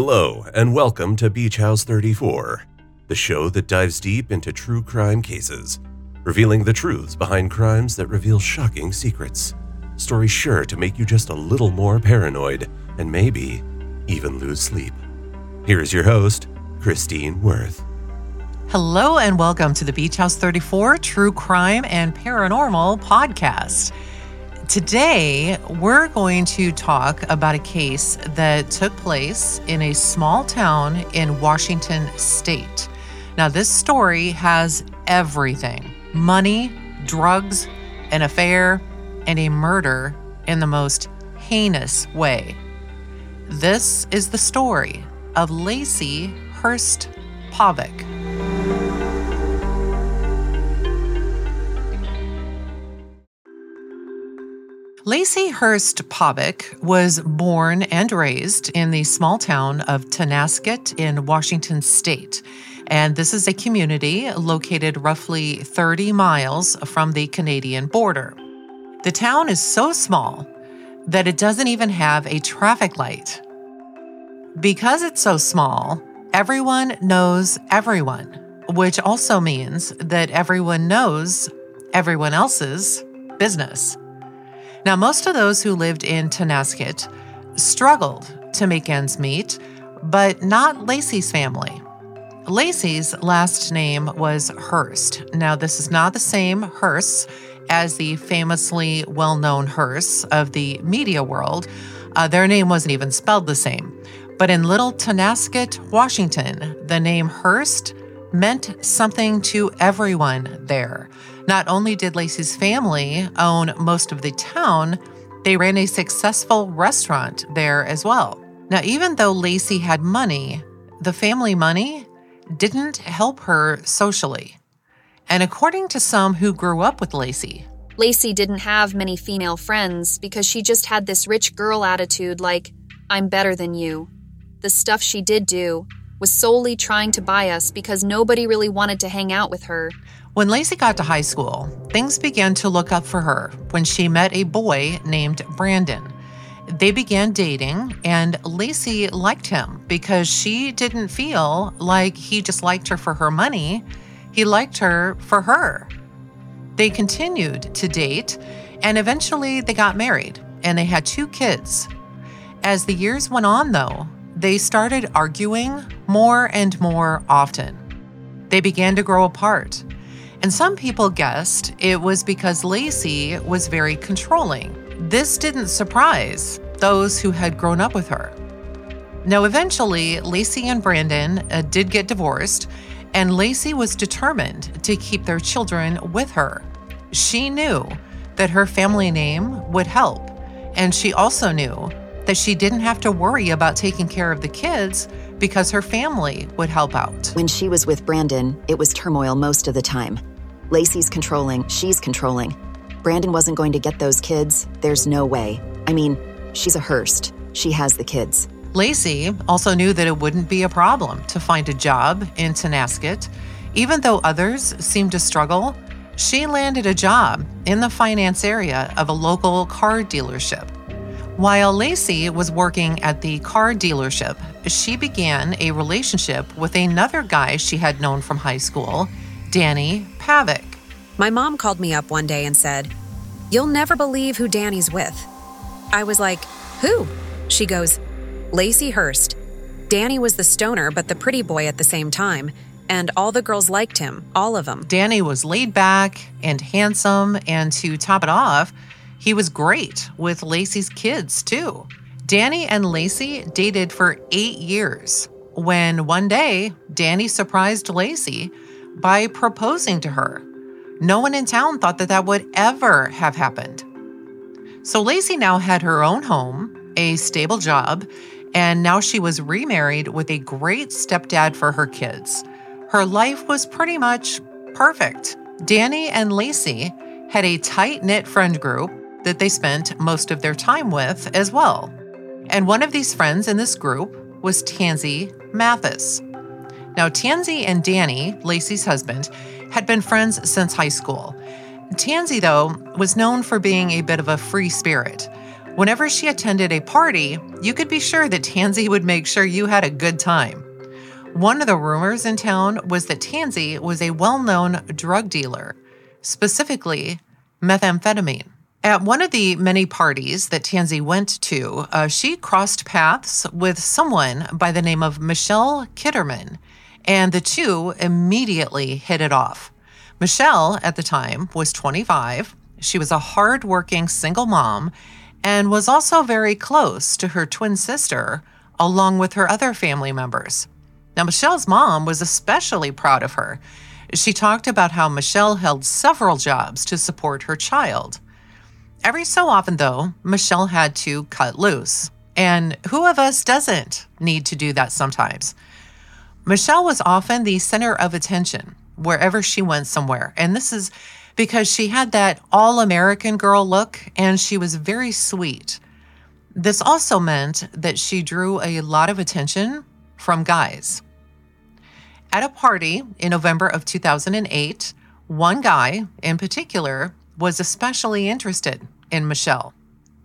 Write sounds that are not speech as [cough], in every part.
Hello, and welcome to Beach House 34, the show that dives deep into true crime cases, revealing the truths behind crimes that reveal shocking secrets. Stories sure to make you just a little more paranoid and maybe even lose sleep. Here's your host, Christine Worth. Hello, and welcome to the Beach House 34 True Crime and Paranormal podcast. Today, we're going to talk about a case that took place in a small town in Washington state. Now, this story has everything money, drugs, an affair, and a murder in the most heinous way. This is the story of Lacey Hurst Pavick. Lacey Hurst Pavick was born and raised in the small town of Tonasket in Washington state. And this is a community located roughly 30 miles from the Canadian border. The town is so small that it doesn't even have a traffic light. Because it's so small, everyone knows everyone, which also means that everyone knows everyone else's business. Now, most of those who lived in Tonasket struggled to make ends meet, but not Lacey's family. Lacey's last name was Hurst. Now, this is not the same Hearst as the famously well known Hearst of the media world. Uh, their name wasn't even spelled the same. But in Little Tonasket, Washington, the name Hurst meant something to everyone there. Not only did Lacey's family own most of the town, they ran a successful restaurant there as well. Now, even though Lacey had money, the family money didn't help her socially. And according to some who grew up with Lacey, Lacey didn't have many female friends because she just had this rich girl attitude like, I'm better than you. The stuff she did do was solely trying to buy us because nobody really wanted to hang out with her. When Lacey got to high school, things began to look up for her when she met a boy named Brandon. They began dating, and Lacey liked him because she didn't feel like he just liked her for her money. He liked her for her. They continued to date, and eventually they got married, and they had two kids. As the years went on, though, they started arguing more and more often. They began to grow apart. And some people guessed it was because Lacey was very controlling. This didn't surprise those who had grown up with her. Now, eventually, Lacey and Brandon uh, did get divorced, and Lacey was determined to keep their children with her. She knew that her family name would help, and she also knew that she didn't have to worry about taking care of the kids because her family would help out. When she was with Brandon, it was turmoil most of the time. Lacey's controlling, she's controlling. Brandon wasn't going to get those kids. There's no way. I mean, she's a Hurst. She has the kids. Lacey also knew that it wouldn't be a problem to find a job in Tonasket. Even though others seemed to struggle, she landed a job in the finance area of a local car dealership. While Lacey was working at the car dealership, she began a relationship with another guy she had known from high school, Danny Pavick. My mom called me up one day and said, You'll never believe who Danny's with. I was like, Who? She goes, Lacey Hurst. Danny was the stoner, but the pretty boy at the same time, and all the girls liked him, all of them. Danny was laid back and handsome, and to top it off, he was great with Lacey's kids, too. Danny and Lacey dated for eight years when one day Danny surprised Lacey by proposing to her. No one in town thought that that would ever have happened. So Lacey now had her own home, a stable job, and now she was remarried with a great stepdad for her kids. Her life was pretty much perfect. Danny and Lacey had a tight knit friend group that they spent most of their time with as well. And one of these friends in this group was Tansy Mathis. Now, Tansy and Danny, Lacey's husband, had been friends since high school. Tansy, though, was known for being a bit of a free spirit. Whenever she attended a party, you could be sure that Tansy would make sure you had a good time. One of the rumors in town was that Tansy was a well known drug dealer, specifically methamphetamine. At one of the many parties that Tansy went to, uh, she crossed paths with someone by the name of Michelle Kitterman, and the two immediately hit it off. Michelle, at the time, was 25. She was a hardworking single mom and was also very close to her twin sister, along with her other family members. Now, Michelle's mom was especially proud of her. She talked about how Michelle held several jobs to support her child. Every so often, though, Michelle had to cut loose. And who of us doesn't need to do that sometimes? Michelle was often the center of attention wherever she went somewhere. And this is because she had that all American girl look and she was very sweet. This also meant that she drew a lot of attention from guys. At a party in November of 2008, one guy in particular was especially interested in Michelle.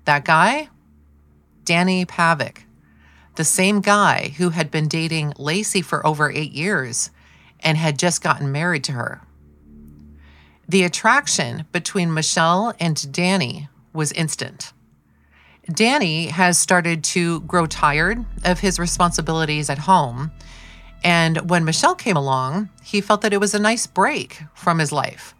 That guy? Danny Pavick, the same guy who had been dating Lacey for over eight years and had just gotten married to her. The attraction between Michelle and Danny was instant. Danny has started to grow tired of his responsibilities at home. And when Michelle came along, he felt that it was a nice break from his life.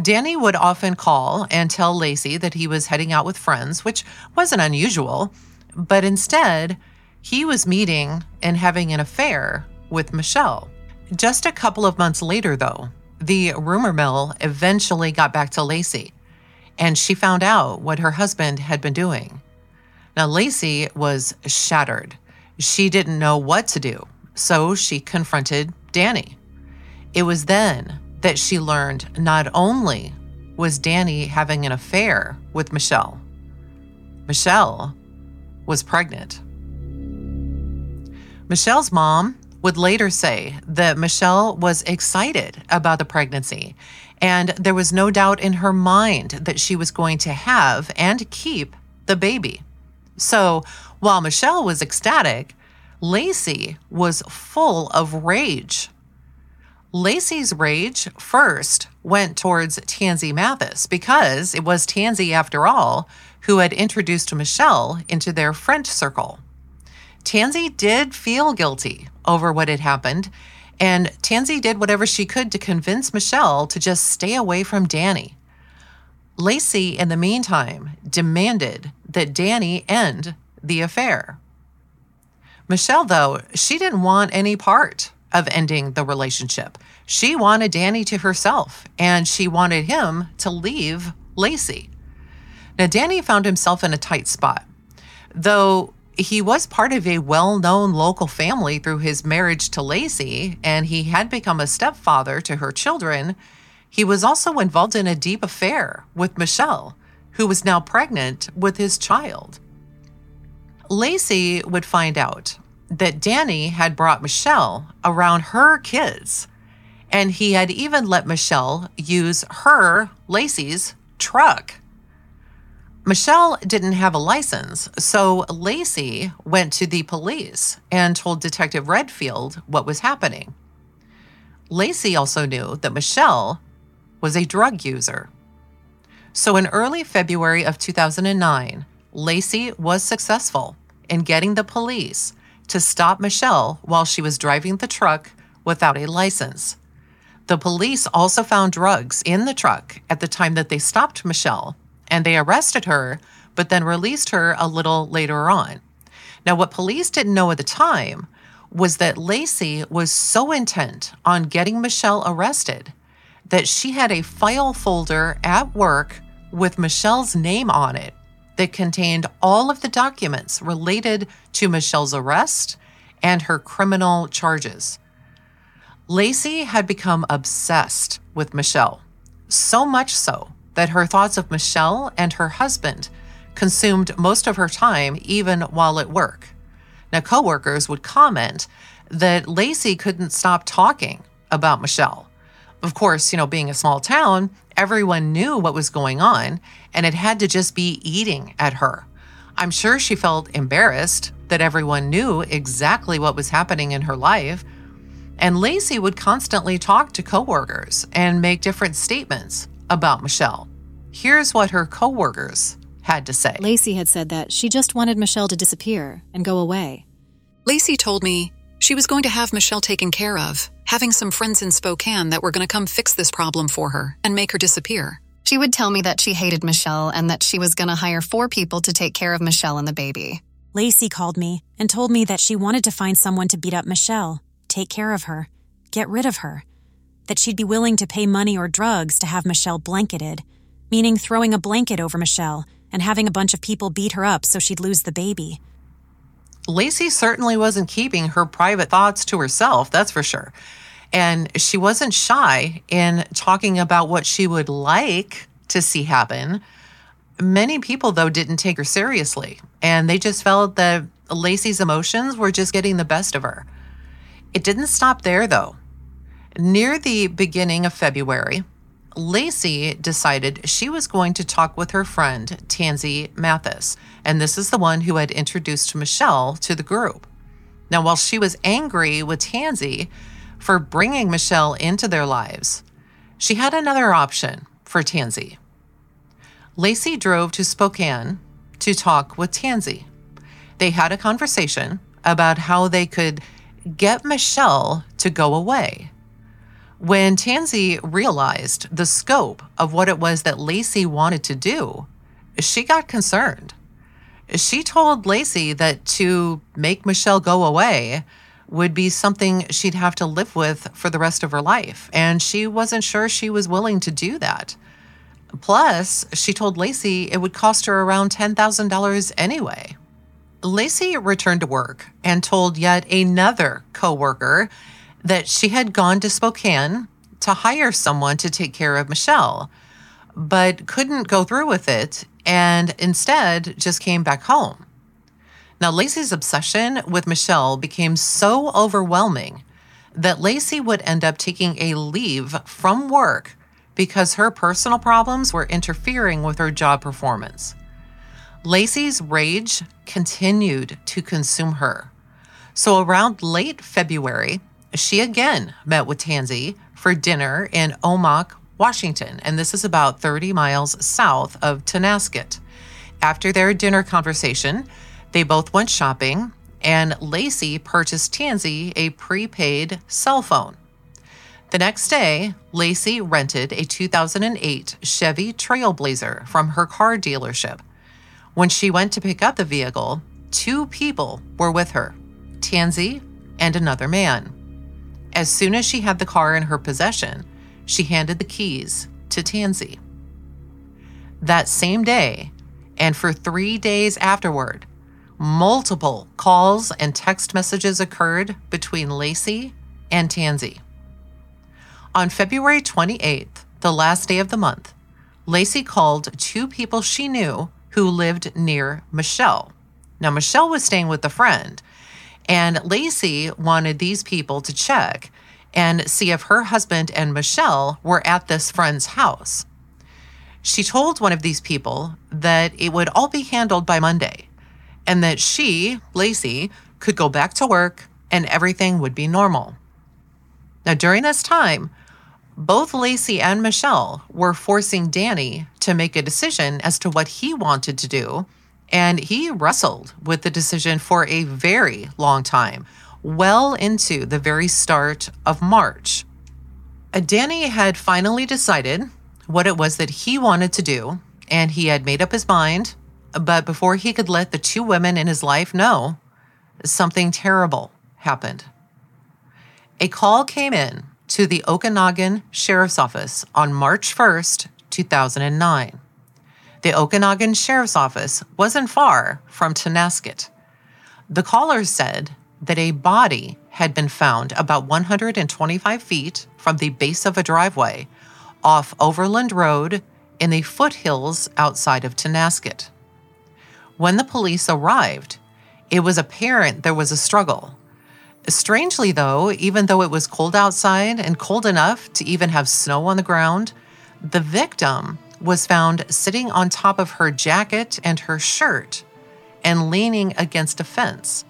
Danny would often call and tell Lacey that he was heading out with friends, which wasn't unusual, but instead, he was meeting and having an affair with Michelle. Just a couple of months later, though, the rumor mill eventually got back to Lacey, and she found out what her husband had been doing. Now, Lacey was shattered. She didn't know what to do, so she confronted Danny. It was then that she learned not only was Danny having an affair with Michelle, Michelle was pregnant. Michelle's mom would later say that Michelle was excited about the pregnancy, and there was no doubt in her mind that she was going to have and keep the baby. So while Michelle was ecstatic, Lacey was full of rage Lacey's rage first went towards Tansy Mathis because it was Tansy, after all, who had introduced Michelle into their friend circle. Tansy did feel guilty over what had happened, and Tansy did whatever she could to convince Michelle to just stay away from Danny. Lacey, in the meantime, demanded that Danny end the affair. Michelle, though, she didn't want any part of ending the relationship. She wanted Danny to herself and she wanted him to leave Lacey. Now, Danny found himself in a tight spot. Though he was part of a well known local family through his marriage to Lacey, and he had become a stepfather to her children, he was also involved in a deep affair with Michelle, who was now pregnant with his child. Lacey would find out that Danny had brought Michelle around her kids, and he had even let Michelle use her, Lacey's, truck. Michelle didn't have a license, so Lacey went to the police and told Detective Redfield what was happening. Lacey also knew that Michelle was a drug user. So in early February of 2009, Lacey was successful in getting the police to stop Michelle while she was driving the truck without a license. The police also found drugs in the truck at the time that they stopped Michelle, and they arrested her, but then released her a little later on. Now, what police didn't know at the time was that Lacey was so intent on getting Michelle arrested that she had a file folder at work with Michelle's name on it that contained all of the documents related to Michelle's arrest and her criminal charges. Lacey had become obsessed with Michelle, so much so that her thoughts of Michelle and her husband consumed most of her time, even while at work. Now, coworkers would comment that Lacey couldn't stop talking about Michelle. Of course, you know, being a small town, Everyone knew what was going on, and it had to just be eating at her. I'm sure she felt embarrassed that everyone knew exactly what was happening in her life. And Lacey would constantly talk to coworkers and make different statements about Michelle. Here's what her coworkers had to say. Lacey had said that she just wanted Michelle to disappear and go away. Lacey told me she was going to have Michelle taken care of, having some friends in Spokane that were going to come fix this problem for her and make her disappear. She would tell me that she hated Michelle and that she was going to hire four people to take care of Michelle and the baby. Lacey called me and told me that she wanted to find someone to beat up Michelle, take care of her, get rid of her. That she'd be willing to pay money or drugs to have Michelle blanketed, meaning throwing a blanket over Michelle and having a bunch of people beat her up so she'd lose the baby. Lacey certainly wasn't keeping her private thoughts to herself, that's for sure. And she wasn't shy in talking about what she would like to see happen. Many people, though, didn't take her seriously, and they just felt that Lacey's emotions were just getting the best of her. It didn't stop there, though. Near the beginning of February, Lacey decided she was going to talk with her friend, Tansy Mathis, and this is the one who had introduced Michelle to the group. Now, while she was angry with Tansy for bringing Michelle into their lives, she had another option for Tansy. Lacey drove to Spokane to talk with Tansy. They had a conversation about how they could get Michelle to go away. When Tansy realized the scope of what it was that Lacey wanted to do, she got concerned. She told Lacey that to make Michelle go away would be something she'd have to live with for the rest of her life, and she wasn't sure she was willing to do that. Plus, she told Lacey it would cost her around $10,000 anyway. Lacey returned to work and told yet another coworker that she had gone to Spokane to hire someone to take care of Michelle, but couldn't go through with it and instead just came back home. Now, Lacey's obsession with Michelle became so overwhelming that Lacey would end up taking a leave from work because her personal problems were interfering with her job performance. Lacey's rage continued to consume her. So around late February, she again met with Tansy for dinner in Omak, Washington, and this is about 30 miles south of Tonasket. After their dinner conversation, they both went shopping, and Lacey purchased Tansy a prepaid cell phone. The next day, Lacey rented a 2008 Chevy Trailblazer from her car dealership. When she went to pick up the vehicle, two people were with her Tansy and another man. As soon as she had the car in her possession, she handed the keys to Tansy. That same day, and for three days afterward, multiple calls and text messages occurred between Lacey and Tansy. On February 28th, the last day of the month, Lacey called two people she knew who lived near Michelle. Now, Michelle was staying with a friend, and Lacey wanted these people to check and see if her husband and Michelle were at this friend's house. She told one of these people that it would all be handled by Monday and that she, Lacey, could go back to work and everything would be normal. Now, during this time, both Lacey and Michelle were forcing Danny to make a decision as to what he wanted to do, and he wrestled with the decision for a very long time, well into the very start of March. Uh, Danny had finally decided what it was that he wanted to do, and he had made up his mind. But before he could let the two women in his life know, something terrible happened. A call came in to the Okanogan Sheriff's Office on March 1st, 2009. The Okanogan Sheriff's Office wasn't far from Tonasket. The caller said that a body had been found about 125 feet from the base of a driveway off Overland Road in the foothills outside of Tonasket. When the police arrived, it was apparent there was a struggle Strangely, though, even though it was cold outside and cold enough to even have snow on the ground, The victim was found sitting on top of her jacket and her shirt and leaning against a fence.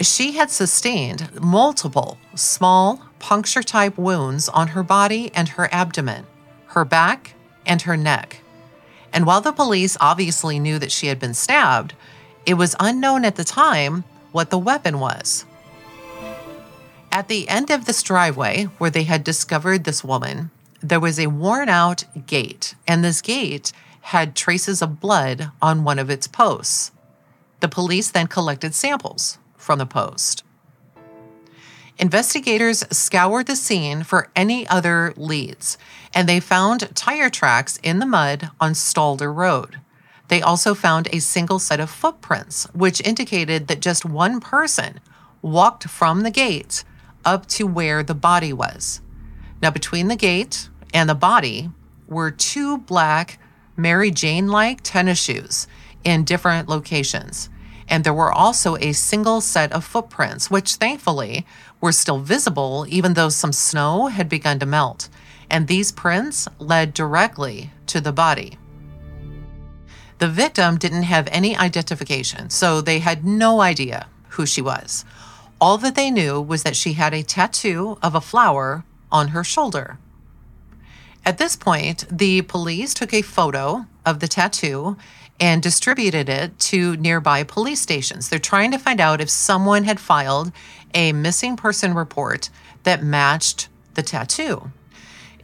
She had sustained multiple small puncture type wounds on her body and her abdomen, her back, and her neck. And while the police obviously knew that she had been stabbed, it was unknown at the time what the weapon was. At the end of this driveway where they had discovered this woman, there was a worn out gate, and this gate had traces of blood on one of its posts. The police then collected samples from the post. Investigators scoured the scene for any other leads, and they found tire tracks in the mud on Stalder Road. They also found a single set of footprints, which indicated that just one person walked from the gate up to where the body was. Now, between the gate and the body were two black Mary Jane like tennis shoes in different locations. And there were also a single set of footprints, which thankfully were still visible, even though some snow had begun to melt. And these prints led directly to the body. The victim didn't have any identification, so they had no idea who she was. All that they knew was that she had a tattoo of a flower on her shoulder. At this point, the police took a photo of the tattoo and distributed it to nearby police stations. They're trying to find out if someone had filed a missing person report that matched the tattoo.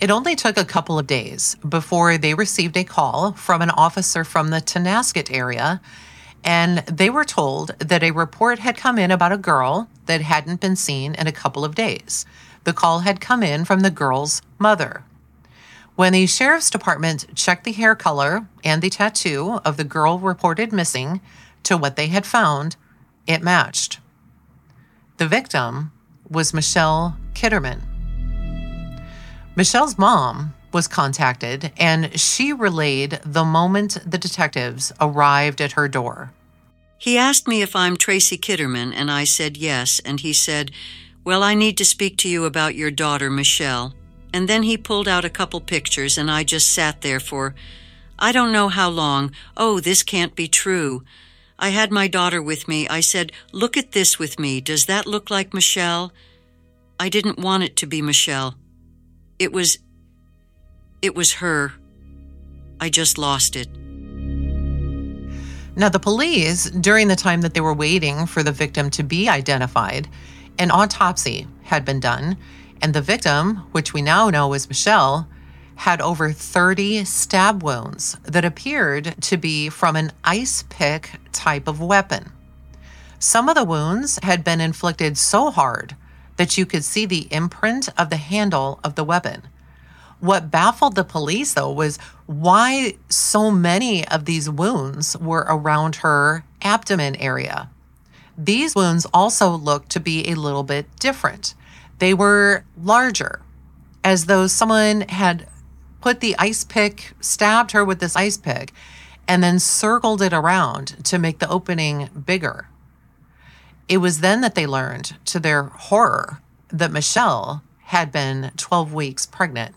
It only took a couple of days before they received a call from an officer from the Tonasket area and they were told that a report had come in about a girl that hadn't been seen in a couple of days. The call had come in from the girl's mother. When the sheriff's department checked the hair color and the tattoo of the girl reported missing to what they had found, it matched. The victim was Michelle Kitterman. Michelle's mom was contacted and she relayed the moment the detectives arrived at her door. He asked me if I'm Tracy Kitterman, and I said yes, and he said, Well, I need to speak to you about your daughter, Michelle. And then he pulled out a couple pictures, and I just sat there for I don't know how long. Oh, this can't be true. I had my daughter with me. I said, Look at this with me. Does that look like Michelle? I didn't want it to be Michelle. It was it was her. I just lost it. Now, the police, during the time that they were waiting for the victim to be identified, an autopsy had been done, and the victim, which we now know is Michelle, had over 30 stab wounds that appeared to be from an ice pick type of weapon. Some of the wounds had been inflicted so hard that you could see the imprint of the handle of the weapon. What baffled the police, though, was why so many of these wounds were around her abdomen area. These wounds also looked to be a little bit different. They were larger, as though someone had put the ice pick, stabbed her with this ice pick, and then circled it around to make the opening bigger. It was then that they learned, to their horror, that Michelle had been 12 weeks pregnant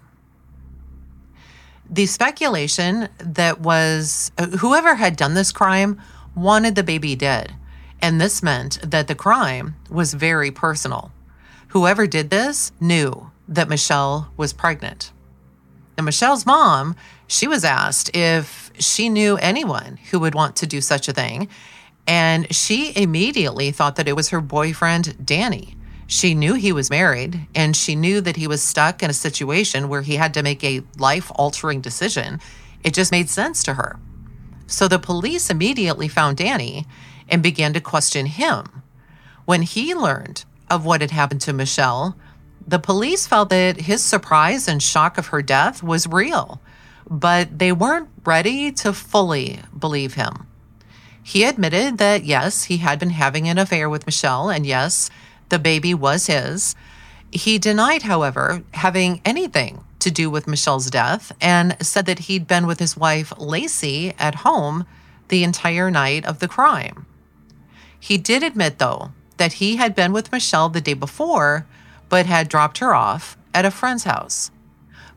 the speculation that was whoever had done this crime wanted the baby dead. And this meant that the crime was very personal. Whoever did this knew that Michelle was pregnant. And Michelle's mom, she was asked if she knew anyone who would want to do such a thing. And she immediately thought that it was her boyfriend, Danny. She knew he was married and she knew that he was stuck in a situation where he had to make a life altering decision. It just made sense to her. So the police immediately found Danny and began to question him. When he learned of what had happened to Michelle, the police felt that his surprise and shock of her death was real, but they weren't ready to fully believe him. He admitted that yes, he had been having an affair with Michelle, and yes, the baby was his. He denied, however, having anything to do with Michelle's death and said that he'd been with his wife, Lacey, at home the entire night of the crime. He did admit, though, that he had been with Michelle the day before, but had dropped her off at a friend's house.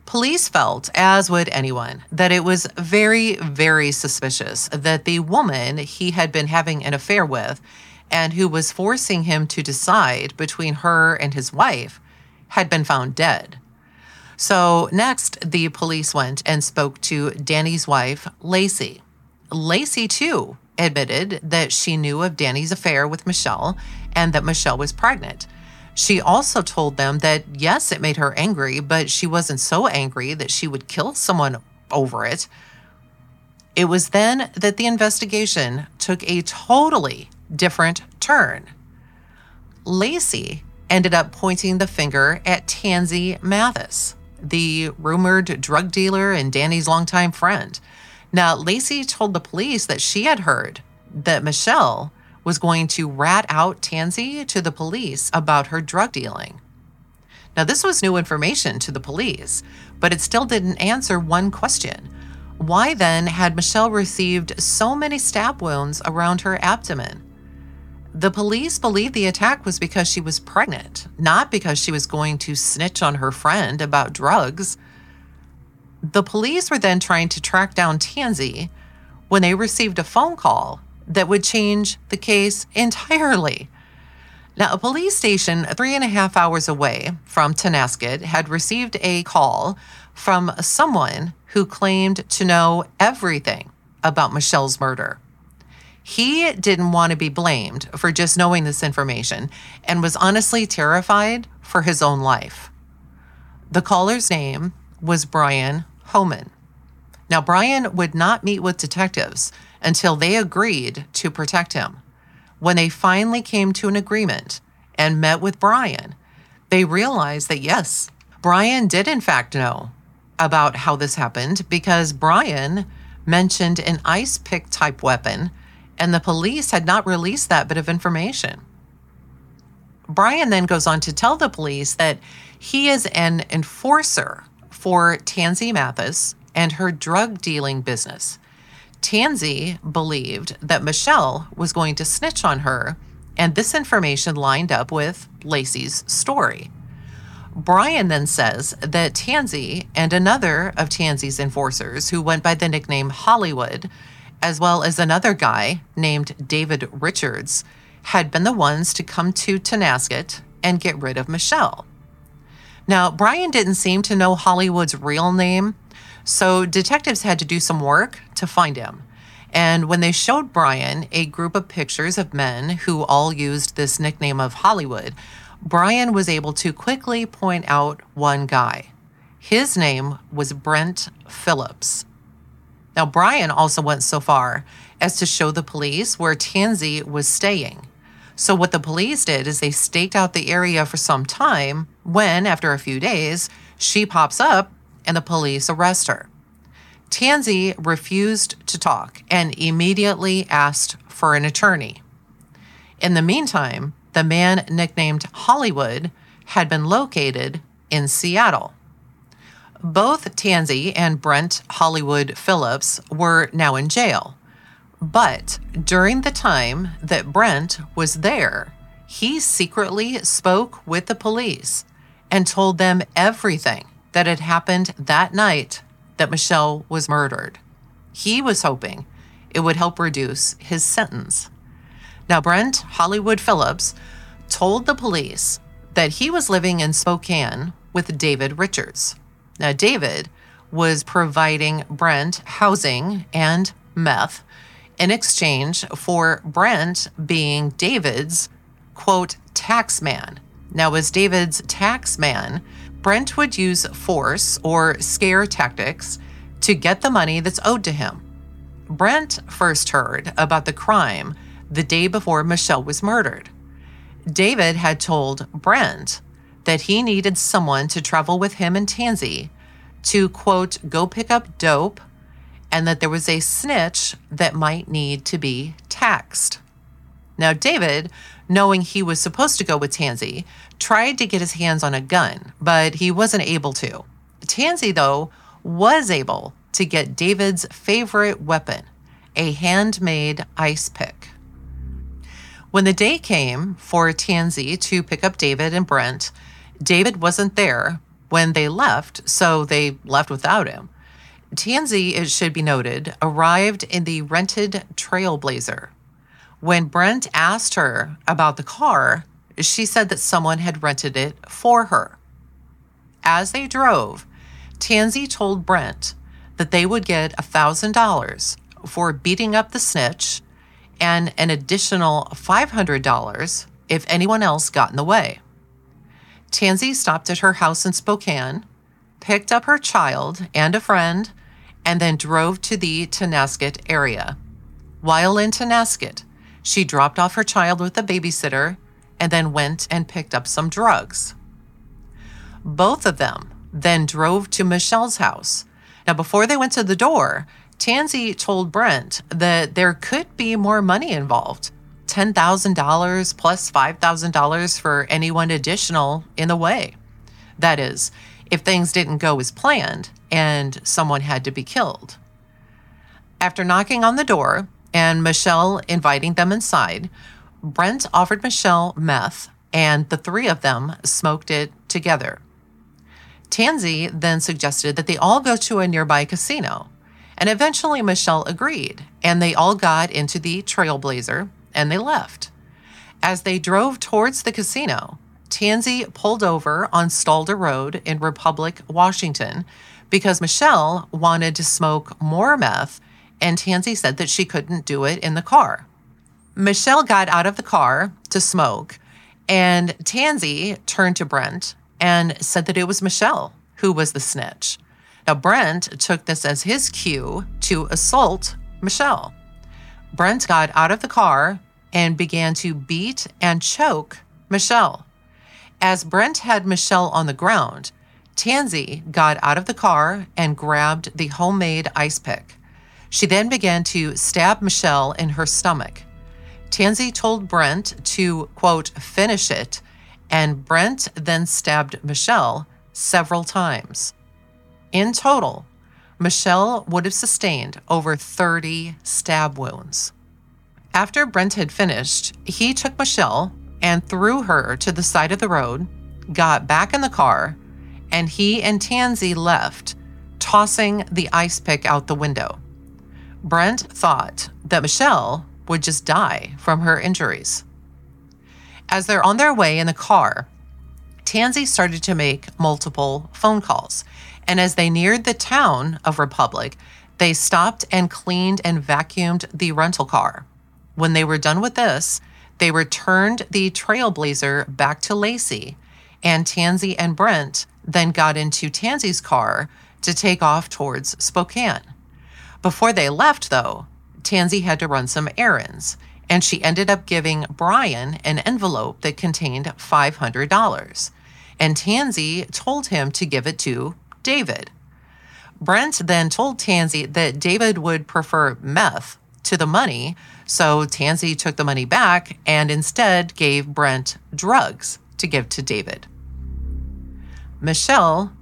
Police felt, as would anyone, that it was very, very suspicious that the woman he had been having an affair with and who was forcing him to decide between her and his wife had been found dead. So, next, the police went and spoke to Danny's wife, Lacey. Lacey, too, admitted that she knew of Danny's affair with Michelle and that Michelle was pregnant. She also told them that, yes, it made her angry, but she wasn't so angry that she would kill someone over it. It was then that the investigation took a totally different turn. Lacey ended up pointing the finger at Tansy Mathis, the rumored drug dealer and Danny's longtime friend. Now, Lacey told the police that she had heard that Michelle was going to rat out Tansy to the police about her drug dealing. Now, this was new information to the police, but it still didn't answer one question. Why then had Michelle received so many stab wounds around her abdomen? The police believed the attack was because she was pregnant, not because she was going to snitch on her friend about drugs. The police were then trying to track down Tansy when they received a phone call that would change the case entirely. Now, a police station three and a half hours away from Tonasket had received a call from someone who claimed to know everything about Michelle's murder. He didn't want to be blamed for just knowing this information and was honestly terrified for his own life. The caller's name was Brian Homan. Now, Brian would not meet with detectives until they agreed to protect him. When they finally came to an agreement and met with Brian, they realized that yes, Brian did in fact know about how this happened because Brian mentioned an ice pick type weapon and the police had not released that bit of information. Brian then goes on to tell the police that he is an enforcer for Tansy Mathis and her drug dealing business. Tansy believed that Michelle was going to snitch on her, and this information lined up with Lacey's story. Brian then says that Tansy and another of Tansy's enforcers, who went by the nickname Hollywood, as well as another guy named David Richards, had been the ones to come to Tonasket and get rid of Michelle. Now, Brian didn't seem to know Hollywood's real name, so detectives had to do some work to find him. And when they showed Brian a group of pictures of men who all used this nickname of Hollywood, Brian was able to quickly point out one guy. His name was Brent Phillips. Now, Brian also went so far as to show the police where Tansy was staying. So, what the police did is they staked out the area for some time when, after a few days, she pops up and the police arrest her. Tansy refused to talk and immediately asked for an attorney. In the meantime, the man nicknamed Hollywood had been located in Seattle. Both Tansy and Brent Hollywood Phillips were now in jail. But during the time that Brent was there, he secretly spoke with the police and told them everything that had happened that night that Michelle was murdered. He was hoping it would help reduce his sentence. Now, Brent Hollywood Phillips told the police that he was living in Spokane with David Richards. Now, David was providing Brent housing and meth in exchange for Brent being David's quote tax man. Now, as David's tax man, Brent would use force or scare tactics to get the money that's owed to him. Brent first heard about the crime the day before Michelle was murdered. David had told Brent that he needed someone to travel with him and Tansy to, quote, go pick up dope, and that there was a snitch that might need to be taxed. Now, David knowing he was supposed to go with Tansy, tried to get his hands on a gun, but he wasn't able to. Tansy, though, was able to get David's favorite weapon, a handmade ice pick. When the day came for Tansy to pick up David and Brent, David wasn't there when they left, so they left without him. Tansy, it should be noted, arrived in the rented Trailblazer. When Brent asked her about the car, she said that someone had rented it for her. As they drove, Tansy told Brent that they would get $1,000 for beating up the snitch and an additional $500 if anyone else got in the way. Tansy stopped at her house in Spokane, picked up her child and a friend, and then drove to the Tonasket area. While in Tonasket, she dropped off her child with a babysitter and then went and picked up some drugs. Both of them then drove to Michelle's house. Now, before they went to the door, Tansy told Brent that there could be more money involved $10,000 plus $5,000 for anyone additional in the way. That is, if things didn't go as planned and someone had to be killed. After knocking on the door and Michelle inviting them inside, Brent offered Michelle meth and the three of them smoked it together. Tansy then suggested that they all go to a nearby casino. And eventually Michelle agreed, and they all got into the Trailblazer and they left. As they drove towards the casino, Tansy pulled over on Stalder Road in Republic, Washington, because Michelle wanted to smoke more meth, and Tansy said that she couldn't do it in the car. Michelle got out of the car to smoke, and Tansy turned to Brent and said that it was Michelle who was the snitch. Now, Brent took this as his cue to assault Michelle. Brent got out of the car and began to beat and choke Michelle. As Brent had Michelle on the ground, Tansy got out of the car and grabbed the homemade ice pick. She then began to stab Michelle in her stomach. Tansy told Brent to, quote, finish it, and Brent then stabbed Michelle several times. In total, Michelle would have sustained over 30 stab wounds. After Brent had finished, he took Michelle and threw her to the side of the road, got back in the car, and he and Tansy left, tossing the ice pick out the window. Brent thought that Michelle would just die from her injuries. As they're on their way in the car, Tansy started to make multiple phone calls. And as they neared the town of Republic, they stopped and cleaned and vacuumed the rental car. When they were done with this, they returned the Trailblazer back to Lacey, and Tansy and Brent then got into Tansy's car to take off towards Spokane. Before they left, though, Tansy had to run some errands, and she ended up giving Brian an envelope that contained $500. And Tansy told him to give it to David. Brent then told Tansy that David would prefer meth to the money, so Tansy took the money back and instead gave Brent drugs to give to David. Michelle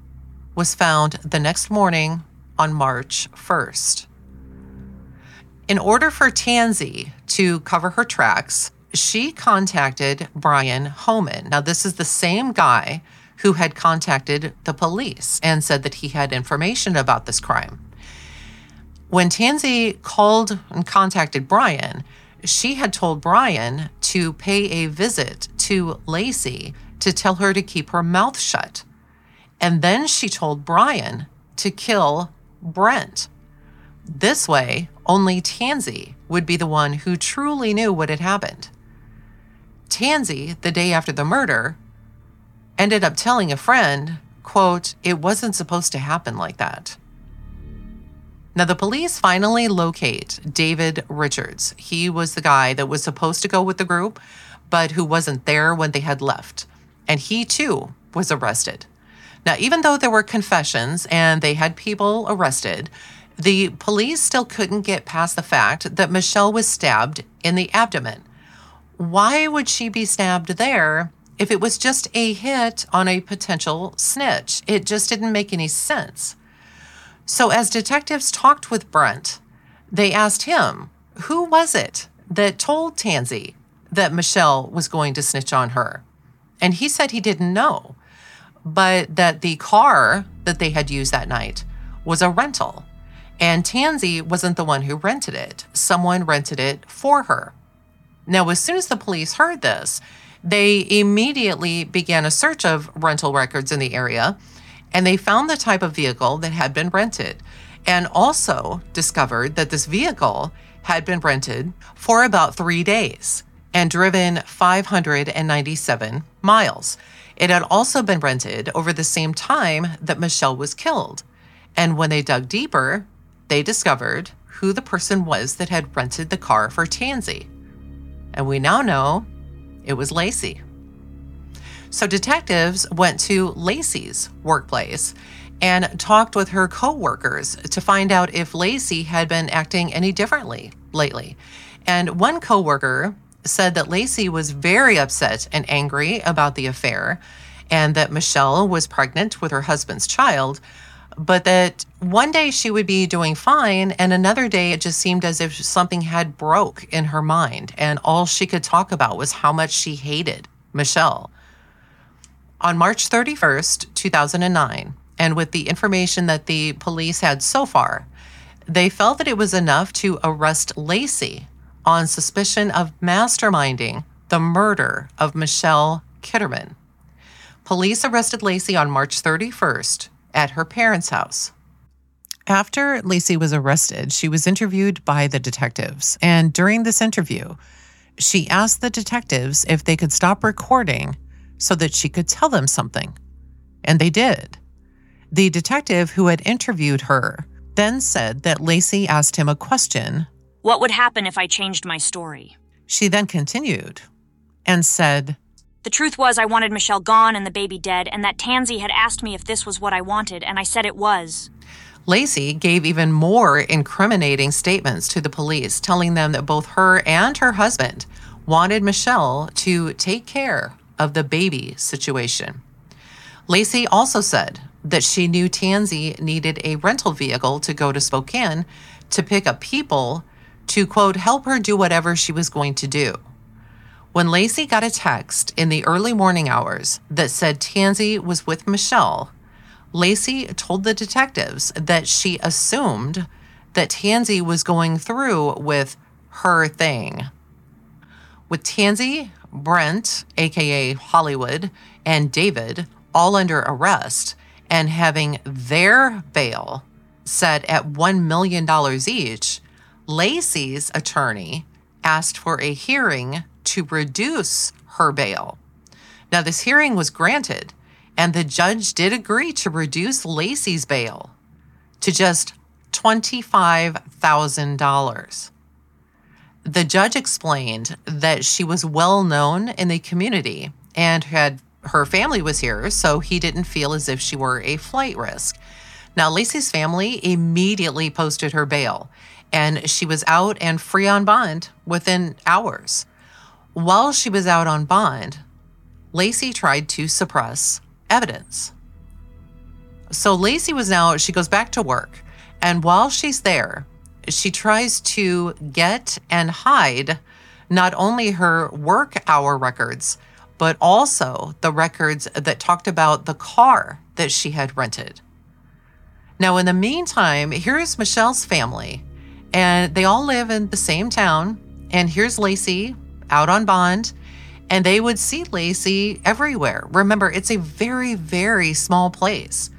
was found the next morning on March 1st. In order for Tansy to cover her tracks, she contacted Brian Homan. Now, this is the same guy who had contacted the police and said that he had information about this crime. When Tansy called and contacted Brian, she had told Brian to pay a visit to Lacey to tell her to keep her mouth shut. And then she told Brian to kill Brent. This way, only Tansy would be the one who truly knew what had happened. Tansy, the day after the murder, ended up telling a friend, quote, it wasn't supposed to happen like that. Now, the police finally locate David Richards. He was the guy that was supposed to go with the group, but who wasn't there when they had left. And he too was arrested. Now, even though there were confessions and they had people arrested, the police still couldn't get past the fact that Michelle was stabbed in the abdomen. Why would she be stabbed there if it was just a hit on a potential snitch? It just didn't make any sense. So, as detectives talked with Brent, they asked him, who was it that told Tansy that Michelle was going to snitch on her? And he said he didn't know. but that the car that they had used that night was a rental. And Tansy wasn't the one who rented it, someone rented it for her. Now, as soon as the police heard this, they immediately began a search of rental records in the area and they found the type of vehicle that had been rented and also discovered that this vehicle had been rented for about three days and driven 597 miles. It had also been rented over the same time that Michelle was killed. And when they dug deeper, they discovered who the person was that had rented the car for Tansy. And we now know it was Lacey. So detectives went to Lacey's workplace and talked with her coworkers to find out if Lacey had been acting any differently lately. And one coworker said that Lacey was very upset and angry about the affair and that Michelle was pregnant with her husband's child, but that one day she would be doing fine and another day it just seemed as if something had broke in her mind and all she could talk about was how much she hated Michelle. On March 31st, 2009, and with the information that the police had so far, they felt that it was enough to arrest Lacey on suspicion of masterminding the murder of Michelle Kitterman. Police arrested Lacey on March 31st at her parents' house. After Lacey was arrested, she was interviewed by the detectives. And during this interview, she asked the detectives if they could stop recording so that she could tell them something. And they did. The detective who had interviewed her then said that Lacey asked him a question What would happen if I changed my story? She then continued and said, The truth was, I wanted Michelle gone and the baby dead, and that Tansy had asked me if this was what I wanted, and I said it was. Lacey gave even more incriminating statements to the police, telling them that both her and her husband wanted Michelle to take care of the baby situation. Lacey also said that she knew Tansy needed a rental vehicle to go to Spokane to pick up people to, quote, help her do whatever she was going to do. When Lacey got a text in the early morning hours that said Tansy was with Michelle, Lacey told the detectives that she assumed that Tansy was going through with her thing. With Tansy, Brent, aka Hollywood, and David all under arrest and having their bail set at $1 million each, Lacey's attorney asked for a hearing to reduce her bail. Now, this hearing was granted, and the judge did agree to reduce Lacey's bail to just $25,000. The judge explained that she was well known in the community and had her family was here, so he didn't feel as if she were a flight risk. Now, Lacey's family immediately posted her bail, and she was out and free on bond within hours. While she was out on bond, Lacey tried to suppress evidence. So Lacey was now, she goes back to work, and while she's there, she tries to get and hide not only her work hour records, but also the records that talked about the car that she had rented. Now, in the meantime, here's Michelle's family, and they all live in the same town. And here's Lacey out on bond, and they would see Lacey everywhere. Remember, it's a very, very small place.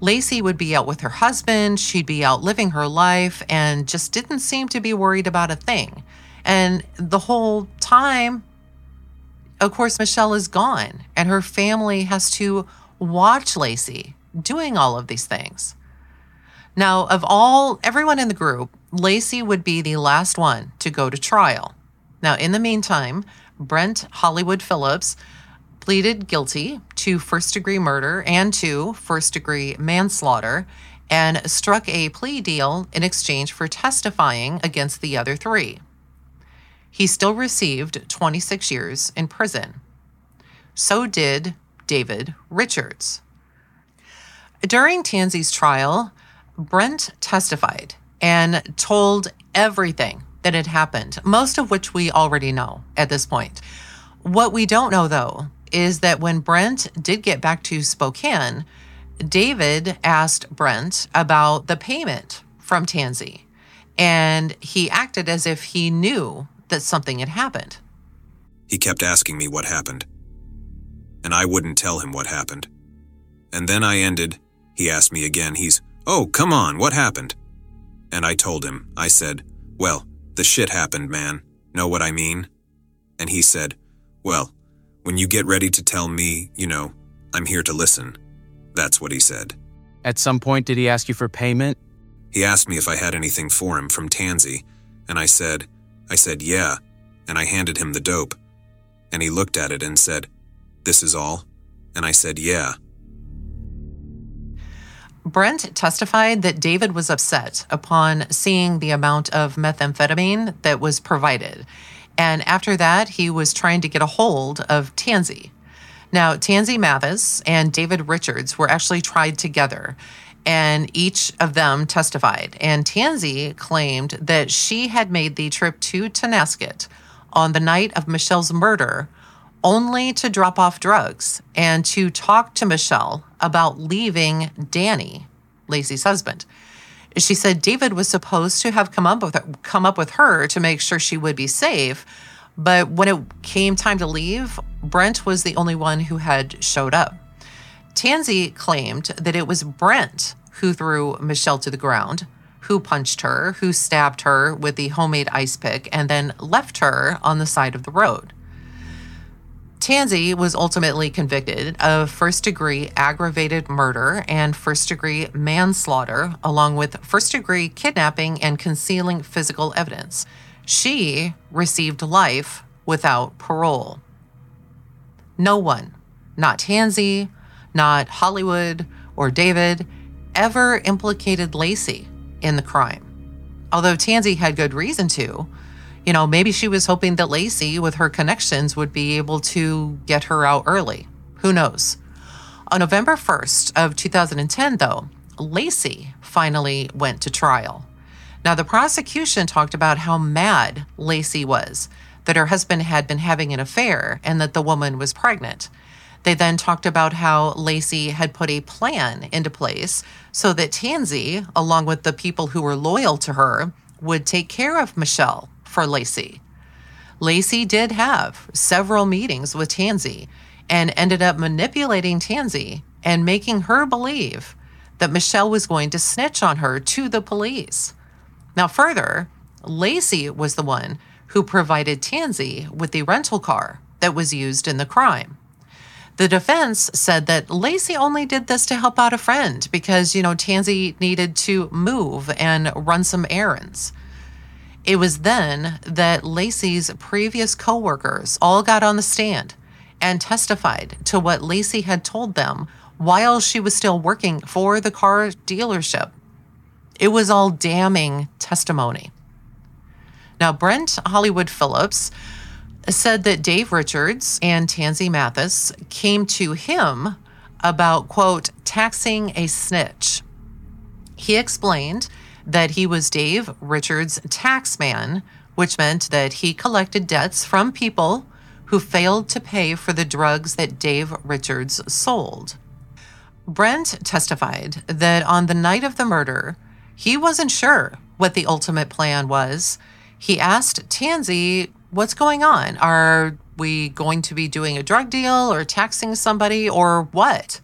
Lacey would be out with her husband, she'd be out living her life, and just didn't seem to be worried about a thing. And the whole time, of course, Michelle is gone, and her family has to watch Lacey doing all of these things. Now, of all everyone in the group, Lacey would be the last one to go to trial. Now, in the meantime, Brent Hollywood Phillips pleaded guilty to first degree murder and to first degree manslaughter and struck a plea deal in exchange for testifying against the other three. He still received 26 years in prison. So did David Richards. During Tansy's trial, Brent testified and told everything that had happened, most of which we already know at this point. What we don't know, though, is that when Brent did get back to Spokane, David asked Brent about the payment from Tansy, and he acted as if he knew that something had happened. He kept asking me what happened, and I wouldn't tell him what happened. And then I ended. He asked me again. He's, Oh, come on, what happened? And I told him, I said, Well, the shit happened, man. Know what I mean? And he said, Well, when you get ready to tell me, you know, I'm here to listen. That's what he said. At some point, did he ask you for payment? He asked me if I had anything for him from Tansy, and I said, I said, yeah, and I handed him the dope. And he looked at it and said, This is all? And I said, Yeah. Brent testified that David was upset upon seeing the amount of methamphetamine that was provided. And after that, he was trying to get a hold of Tansy. Now, Tansy Mathis and David Richards were actually tried together, and each of them testified. And Tansy claimed that she had made the trip to Tonasket on the night of Michelle's murder only to drop off drugs and to talk to Michelle about leaving Danny, Lacey's husband. She said David was supposed to have come up with her, come up with her to make sure she would be safe, but when it came time to leave, Brent was the only one who had showed up. Tansy claimed that it was Brent who threw Michelle to the ground, who punched her, who stabbed her with the homemade ice pick, and then left her on the side of the road. Tansy was ultimately convicted of first degree aggravated murder and first degree manslaughter, along with first degree kidnapping and concealing physical evidence. She received life without parole. No one, not Tansy, not Hollywood or David, ever implicated Lacey in the crime. Although Tansy had good reason to, you know, maybe she was hoping that Lacey, with her connections, would be able to get her out early. Who knows? On November 1st of 2010, though, Lacey finally went to trial. Now, the prosecution talked about how mad Lacey was that her husband had been having an affair and that the woman was pregnant. They then talked about how Lacey had put a plan into place so that Tansy, along with the people who were loyal to her, would take care of Michelle for Lacey. Lacey did have several meetings with Tansy and ended up manipulating Tansy and making her believe that Michelle was going to snitch on her to the police. Now, further, Lacey was the one who provided Tansy with the rental car that was used in the crime. The defense said that Lacey only did this to help out a friend because, you know, Tansy needed to move and run some errands. It was then that Lacey's previous coworkers all got on the stand and testified to what Lacey had told them while she was still working for the car dealership. It was all damning testimony. Now, Brent Hollywood Phillips said that Dave Richards and Tansy Mathis came to him about, quote, taxing a snitch. He explained that he was Dave Richards' tax man, which meant that he collected debts from people who failed to pay for the drugs that Dave Richards sold. Brent testified that on the night of the murder, he wasn't sure what the ultimate plan was. He asked Tansy, What's going on? Are we going to be doing a drug deal or taxing somebody or what?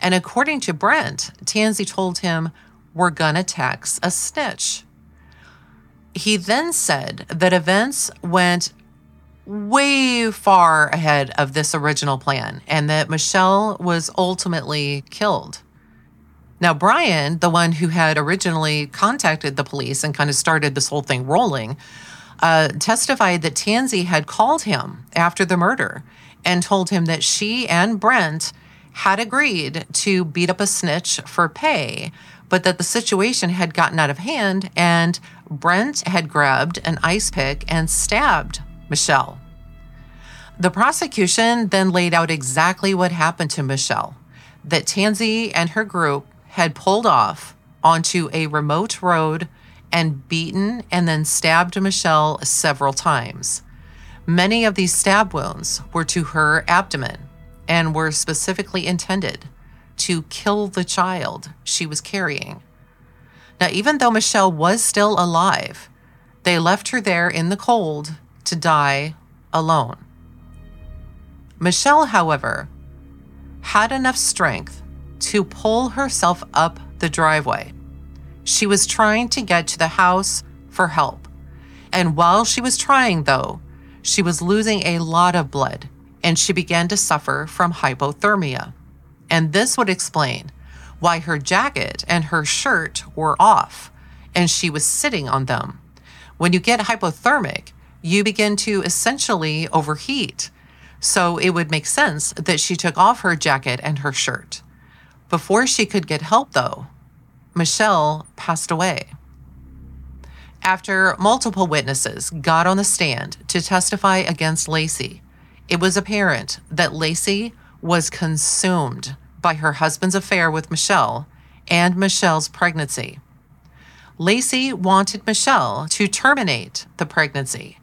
And according to Brent, Tansy told him, we're to tax a snitch. He then said that events went way far ahead of this original plan and that Michelle was ultimately killed. Now, Brian, the one who had originally contacted the police and kind of started this whole thing rolling, uh, testified that Tansy had called him after the murder and told him that she and Brent had agreed to beat up a snitch for pay but that the situation had gotten out of hand and Brent had grabbed an ice pick and stabbed Michelle. The prosecution then laid out exactly what happened to Michelle that Tansy and her group had pulled off onto a remote road and beaten and then stabbed Michelle several times. Many of these stab wounds were to her abdomen and were specifically intended to kill the child she was carrying. Now, even though Michelle was still alive, they left her there in the cold to die alone. Michelle, however, had enough strength to pull herself up the driveway. She was trying to get to the house for help. And while she was trying, though, she was losing a lot of blood and she began to suffer from hypothermia. And this would explain why her jacket and her shirt were off and she was sitting on them. When you get hypothermic, you begin to essentially overheat. So it would make sense that she took off her jacket and her shirt. Before she could get help, though, Michelle passed away. After multiple witnesses got on the stand to testify against Lacey, it was apparent that Lacey was consumed by her husband's affair with Michelle and Michelle's pregnancy. Lacey wanted Michelle to terminate the pregnancy.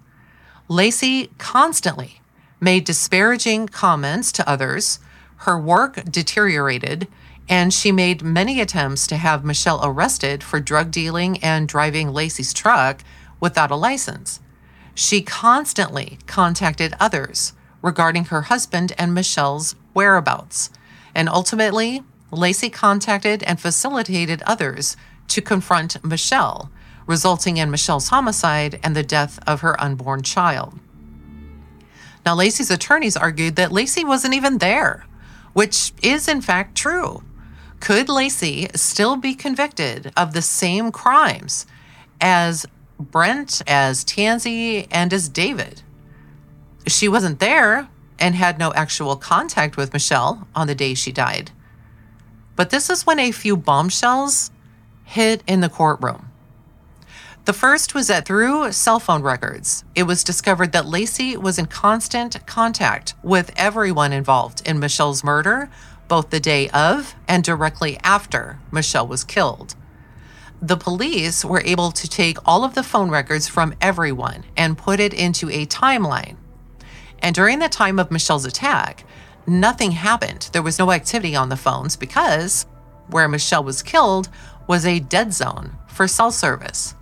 Lacey constantly made disparaging comments to others. Her work deteriorated, and she made many attempts to have Michelle arrested for drug dealing and driving Lacey's truck without a license. She constantly contacted others regarding her husband and Michelle's whereabouts. And ultimately, Lacey contacted and facilitated others to confront Michelle, resulting in Michelle's homicide and the death of her unborn child. Now, Lacey's attorneys argued that Lacey wasn't even there, which is in fact true. Could Lacey still be convicted of the same crimes as Brent, as Tansy, and as David? She wasn't there and had no actual contact with Michelle on the day she died. But this is when a few bombshells hit in the courtroom. The first was that through cell phone records, it was discovered that Lacey was in constant contact with everyone involved in Michelle's murder both the day of and directly after Michelle was killed. The police were able to take all of the phone records from everyone and put it into a timeline. And during the time of Michelle's attack, nothing happened. There was no activity on the phones because where Michelle was killed was a dead zone for cell service.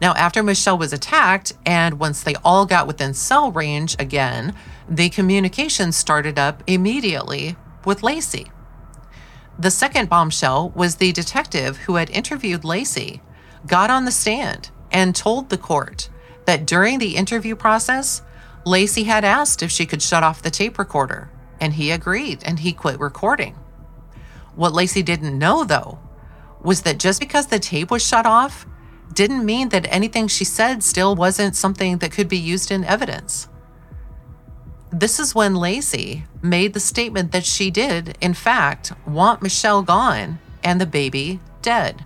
Now, after Michelle was attacked, and once they all got within cell range again, the communication started up immediately with Lacey. The second bombshell was the detective who had interviewed Lacey got on the stand and told the court that during the interview process, Lacey had asked if she could shut off the tape recorder, and he agreed and he quit recording. What Lacey didn't know, though, was that just because the tape was shut off didn't mean that anything she said still wasn't something that could be used in evidence. This is when Lacey made the statement that she did, in fact, want Michelle gone and the baby dead.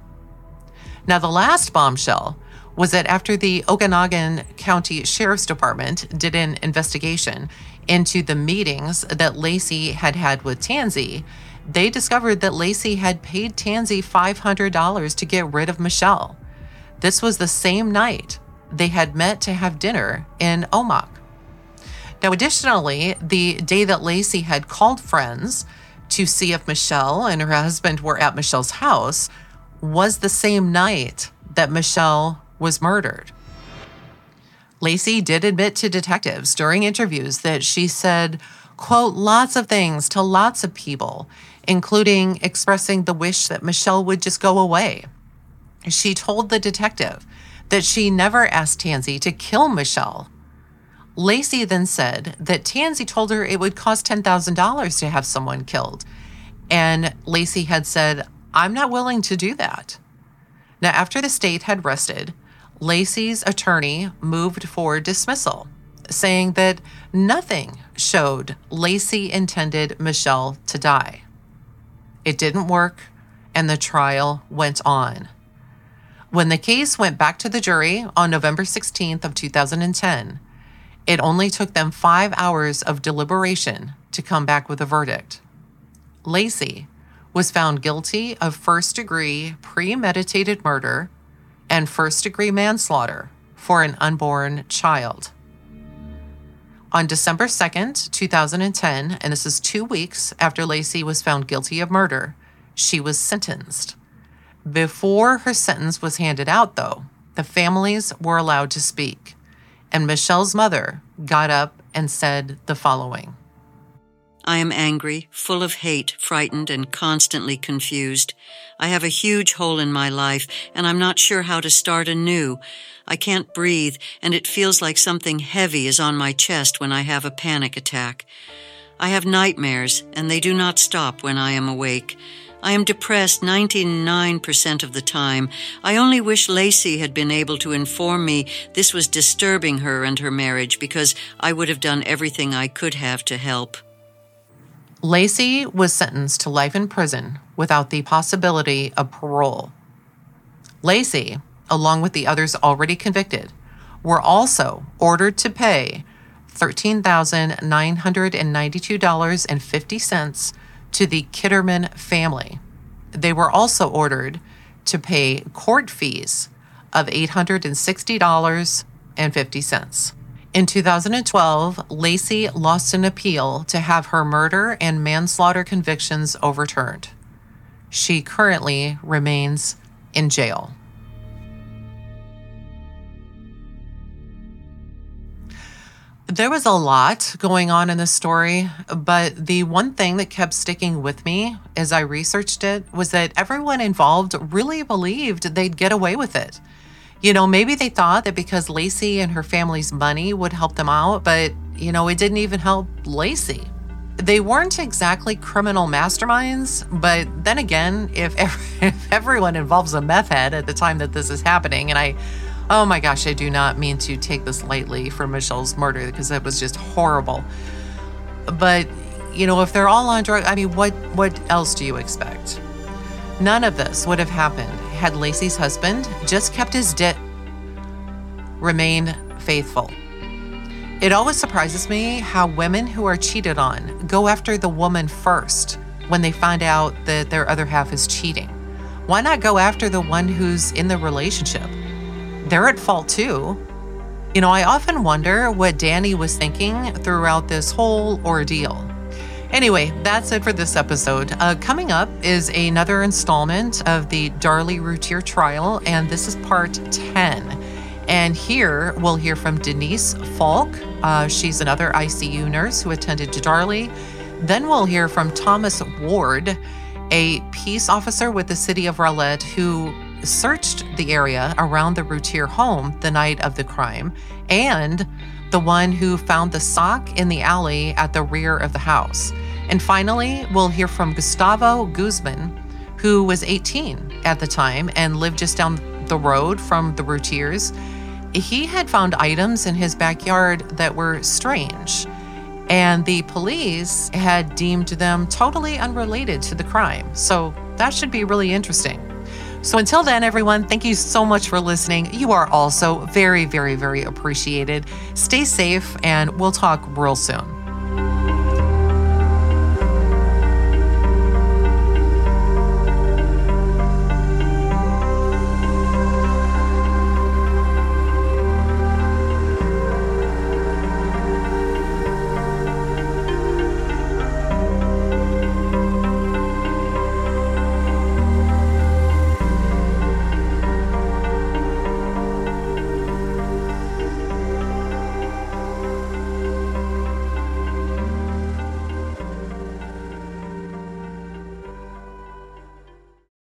Now, the last bombshell was that after the Okanogan County Sheriff's Department did an investigation into the meetings that Lacey had had with Tansy, they discovered that Lacey had paid Tansy $500 to get rid of Michelle. This was the same night they had met to have dinner in Omak. Now, additionally, the day that Lacey had called friends to see if Michelle and her husband were at Michelle's house was the same night that Michelle was murdered. Lacey did admit to detectives during interviews that she said, quote, lots of things to lots of people, including expressing the wish that Michelle would just go away. She told the detective that she never asked Tansy to kill Michelle. Lacey then said that Tansy told her it would cost $10,000 to have someone killed. And Lacey had said, I'm not willing to do that. Now, after the state had rested, Lacey's attorney moved for dismissal, saying that nothing showed Lacey intended Michelle to die. It didn't work, and the trial went on. When the case went back to the jury on November 16th of 2010, it only took them 5 hours of deliberation to come back with a verdict. Lacey was found guilty of first-degree premeditated murder and first-degree manslaughter for an unborn child. On December 2nd, 2010, and this is two weeks after Lacey was found guilty of murder, she was sentenced. Before her sentence was handed out, though, the families were allowed to speak, and Michelle's mother got up and said the following I am angry, full of hate, frightened, and constantly confused. I have a huge hole in my life, and I'm not sure how to start anew. I can't breathe, and it feels like something heavy is on my chest when I have a panic attack. I have nightmares, and they do not stop when I am awake. I am depressed 99% of the time. I only wish Lacey had been able to inform me this was disturbing her and her marriage because I would have done everything I could have to help. Lacey was sentenced to life in prison without the possibility of parole. Lacey, along with the others already convicted, were also ordered to pay $13,992.50 to the Kitterman family. They were also ordered to pay court fees of $860.50. In 2012, Lacey lost an appeal to have her murder and manslaughter convictions overturned. She currently remains in jail. There was a lot going on in this story, but the one thing that kept sticking with me as I researched it was that everyone involved really believed they'd get away with it. You know, maybe they thought that because Lacey and her family's money would help them out, but, you know, it didn't even help Lacey. They weren't exactly criminal masterminds, but then again, if, [laughs] if everyone involves a meth head at the time that this is happening, and I Oh my gosh, I do not mean to take this lightly for Michelle's murder because it was just horrible. But, you know, if they're all on drugs, I mean, what what else do you expect? None of this would have happened had Lacey's husband just kept his dit, remained faithful. It always surprises me how women who are cheated on go after the woman first when they find out that their other half is cheating. Why not go after the one who's in the relationship? they're at fault too. You know, I often wonder what Danny was thinking throughout this whole ordeal. Anyway, that's it for this episode. Uh, coming up is another installment of the Darlie Routier trial, and this is part 10. And here we'll hear from Denise Falk. Uh, she's another ICU nurse who attended to Darlie. Then we'll hear from Thomas Ward, a peace officer with the city of Rowlett who searched the area around the Routier home the night of the crime, and the one who found the sock in the alley at the rear of the house. And finally, we'll hear from Gustavo Guzman, who was 18 at the time and lived just down the road from the Routiers. He had found items in his backyard that were strange, and the police had deemed them totally unrelated to the crime. So that should be really interesting. So until then, everyone, thank you so much for listening. You are also very, very, very appreciated. Stay safe, and we'll talk real soon.